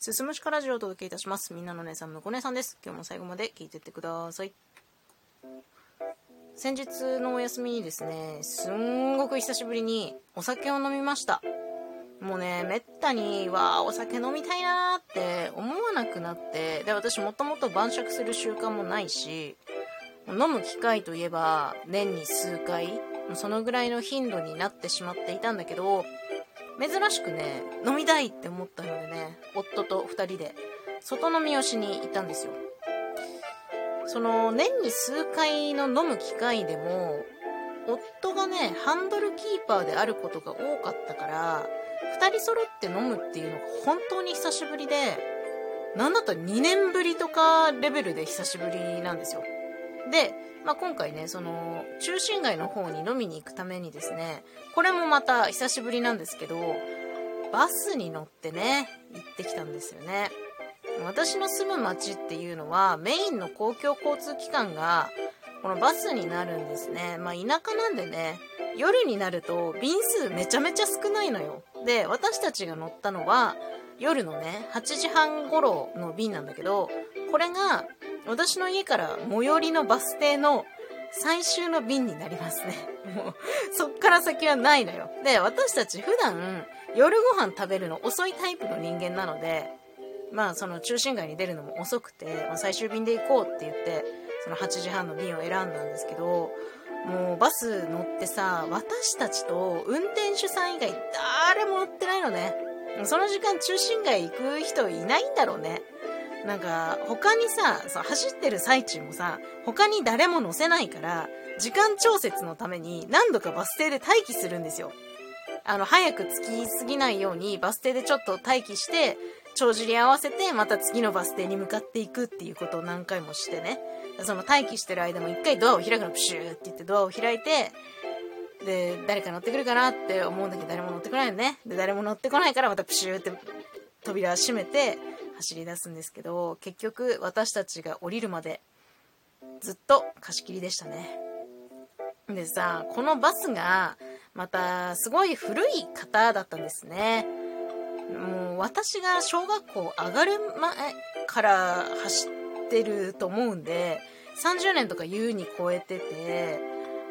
すすむしかラジオをお届けいたします。みんなの姉さん、むこ姉さんです。今日も最後まで聞いてってください。先日のお休みにですね、すんごく久しぶりにお酒を飲みました。もうね、めったに、わあ、お酒飲みたいなーって思わなくなって、で、私もともと晩酌する習慣もないし、飲む機会といえば年に数回、そのぐらいの頻度になってしまっていたんだけど、珍しくね、飲みたいって思ったのでね、夫と二人で外飲みをしに行ったんですよ。その年に数回の飲む機会でも、夫がね、ハンドルキーパーであることが多かったから、二人揃って飲むっていうのが本当に久しぶりで、なんだったら2年ぶりとかレベルで久しぶりなんですよ。で、まあ、今回ね、その、中心街の方に飲みに行くためにですね、これもまた久しぶりなんですけど、バスに乗ってね、行ってきたんですよね。私の住む町っていうのは、メインの公共交通機関が、このバスになるんですね。まあ、田舎なんでね、夜になると便数めちゃめちゃ少ないのよ。で、私たちが乗ったのは、夜のね、8時半頃の便なんだけど、これが、私の家から最寄りのバス停の最終の便になりますね。もう、そっから先はないのよ。で、私たち普段夜ご飯食べるの遅いタイプの人間なので、まあその中心街に出るのも遅くて、まあ、最終便で行こうって言って、その8時半の便を選んだんですけど、もうバス乗ってさ、私たちと運転手さん以外誰も乗ってないのね。その時間中心街行く人いないんだろうね。なんか、他にさ、そう走ってる最中もさ、他に誰も乗せないから、時間調節のために何度かバス停で待機するんですよ。あの、早く着きすぎないようにバス停でちょっと待機して、帳尻合わせて、また次のバス停に向かっていくっていうことを何回もしてね。その待機してる間も一回ドアを開くのプシューって言ってドアを開いて、で、誰か乗ってくるかなって思うんだけど誰も乗ってこないよね。で、誰も乗ってこないからまたプシューって扉閉めて走り出すんですけど、結局私たちが降りるまでずっと貸し切りでしたね。でさ、このバスがまたすごい古い方だったんですね。もう私が小学校上がる前から走ってると思うんで、30年とか優に超えてて、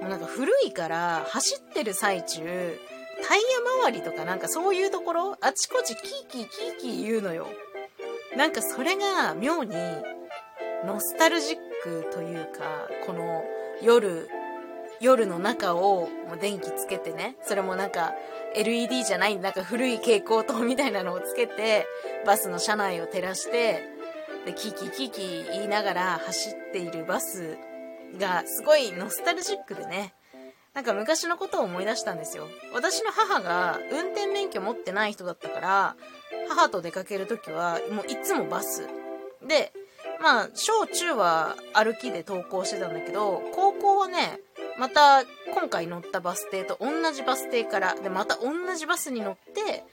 もうなんか古いから走ってる最中、タイヤ周りとかなんかそういうところ、あちこちキーキーキーキー言うのよ。なんかそれが妙にノスタルジックというか、この夜、夜の中を電気つけてね、それもなんか LED じゃない、なんか古い蛍光灯みたいなのをつけて、バスの車内を照らして、で、キーキーキーキー言いながら走っているバスがすごいノスタルジックでね、なんか昔のことを思い出したんですよ。私の母が運転免許持ってない人だったから、母と出かけるときはもういつもバス。で、まあ、小中は歩きで登校してたんだけど、高校はね、また今回乗ったバス停と同じバス停から、で、また同じバスに乗って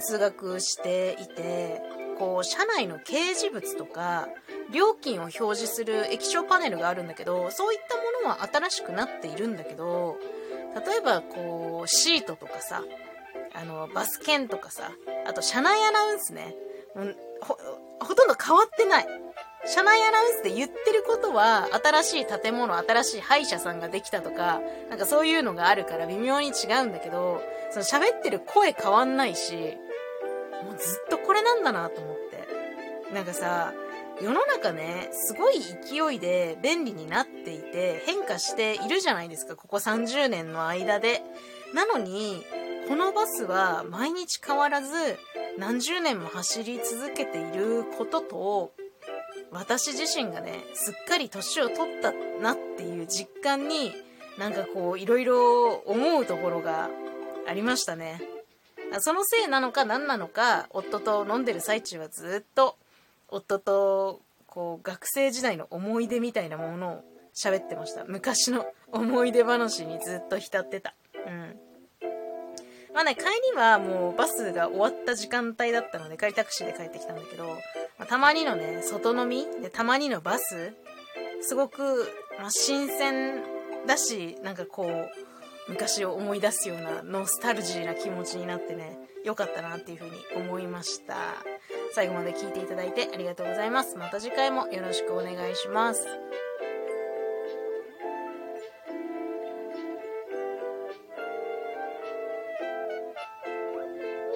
通学していて、こう、車内の掲示物とか、料金を表示する液晶パネルがあるんだけど、そういったものは新しくなっているんだけど、例えばこう、シートとかさ、あの、バス券とかさ、あと車内アナウンスね、もうほ、ほとんど変わってない。車内アナウンスで言ってることは、新しい建物、新しい歯医者さんができたとか、なんかそういうのがあるから微妙に違うんだけど、その喋ってる声変わんないし、もうずっとこれなんだなと思って。なんかさ、世の中ね、すごい勢いで便利になっていて変化しているじゃないですか、ここ30年の間で。なのに、このバスは毎日変わらず何十年も走り続けていることと、私自身がね、すっかり年を取ったなっていう実感に、なんかこう、いろいろ思うところがありましたね。そのせいなのか何なのか、夫と飲んでる最中はずっと、夫と、こう、学生時代の思い出みたいなものを喋ってました。昔の思い出話にずっと浸ってた。うん。まあね、帰りはもうバスが終わった時間帯だったので、帰りタクシーで帰ってきたんだけど、まあ、たまにのね、外飲みで、たまにのバスすごく、まあ、新鮮だし、なんかこう、昔を思い出すようなノスタルジーな気持ちになってね良かったなっていうふうに思いました。最後まで聞いていただいてありがとうございます。また次回もよろしくお願いします。